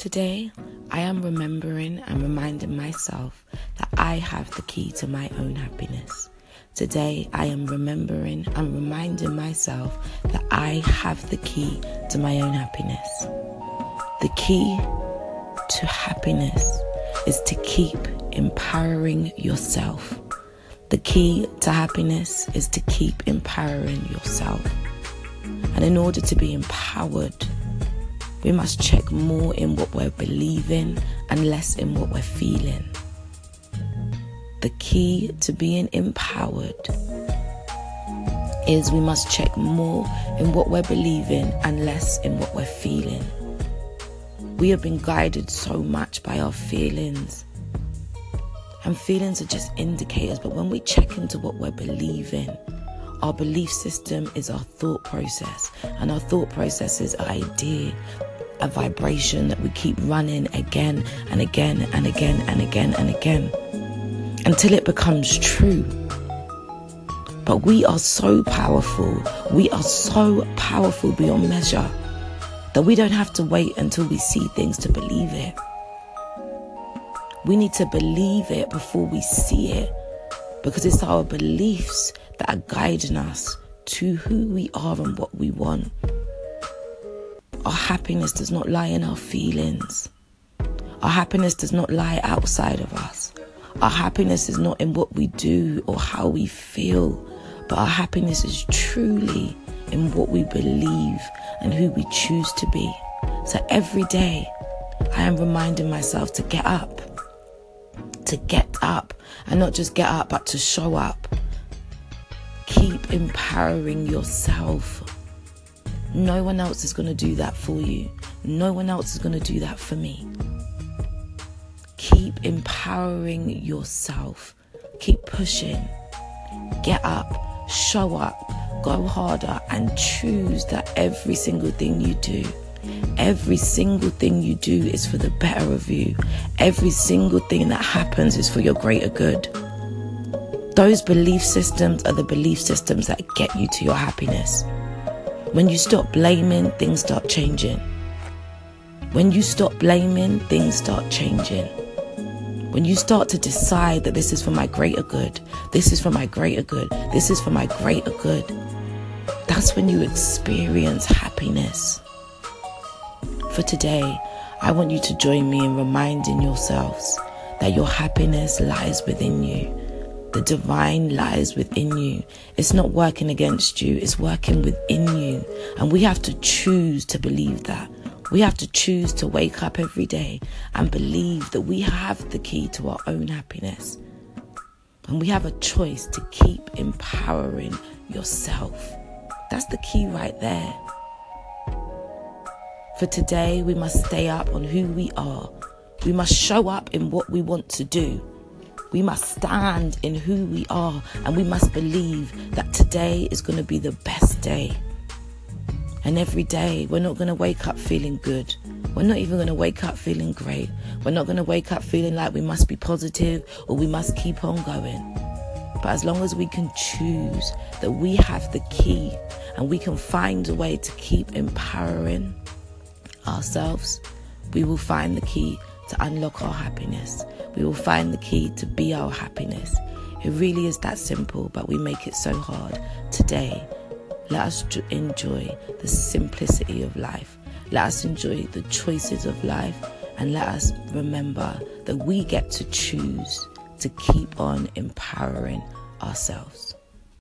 Today, I am remembering and reminding myself that I have the key to my own happiness. Today, I am remembering and reminding myself that I have the key to my own happiness. The key to happiness is to keep empowering yourself. The key to happiness is to keep empowering yourself. And in order to be empowered, we must check more in what we're believing and less in what we're feeling. The key to being empowered is we must check more in what we're believing and less in what we're feeling. We have been guided so much by our feelings. And feelings are just indicators, but when we check into what we're believing, our belief system is our thought process, and our thought process is idea, a vibration that we keep running again and again and again and again and again until it becomes true. But we are so powerful, we are so powerful beyond measure that we don't have to wait until we see things to believe it. We need to believe it before we see it because it's our beliefs that are guiding us to who we are and what we want. Our happiness does not lie in our feelings. Our happiness does not lie outside of us. Our happiness is not in what we do or how we feel, but our happiness is truly in what we believe and who we choose to be. So every day, I am reminding myself to get up, to get up, and not just get up, but to show up. Keep empowering yourself. No one else is going to do that for you. No one else is going to do that for me. Keep empowering yourself. Keep pushing. Get up, show up, go harder, and choose that every single thing you do, every single thing you do is for the better of you. Every single thing that happens is for your greater good. Those belief systems are the belief systems that get you to your happiness. When you stop blaming, things start changing. When you stop blaming, things start changing. When you start to decide that this is for my greater good, this is for my greater good, this is for my greater good, that's when you experience happiness. For today, I want you to join me in reminding yourselves that your happiness lies within you. The divine lies within you. It's not working against you, it's working within you. And we have to choose to believe that. We have to choose to wake up every day and believe that we have the key to our own happiness. And we have a choice to keep empowering yourself. That's the key right there. For today, we must stay up on who we are. We must show up in what we want to do. We must stand in who we are and we must believe that today is going to be the best day. And every day, we're not going to wake up feeling good. We're not even going to wake up feeling great. We're not going to wake up feeling like we must be positive or we must keep on going. But as long as we can choose that we have the key and we can find a way to keep empowering ourselves, we will find the key to unlock our happiness. We will find the key to be our happiness. It really is that simple, but we make it so hard. Today, let us enjoy the simplicity of life. Let us enjoy the choices of life. And let us remember that we get to choose to keep on empowering ourselves.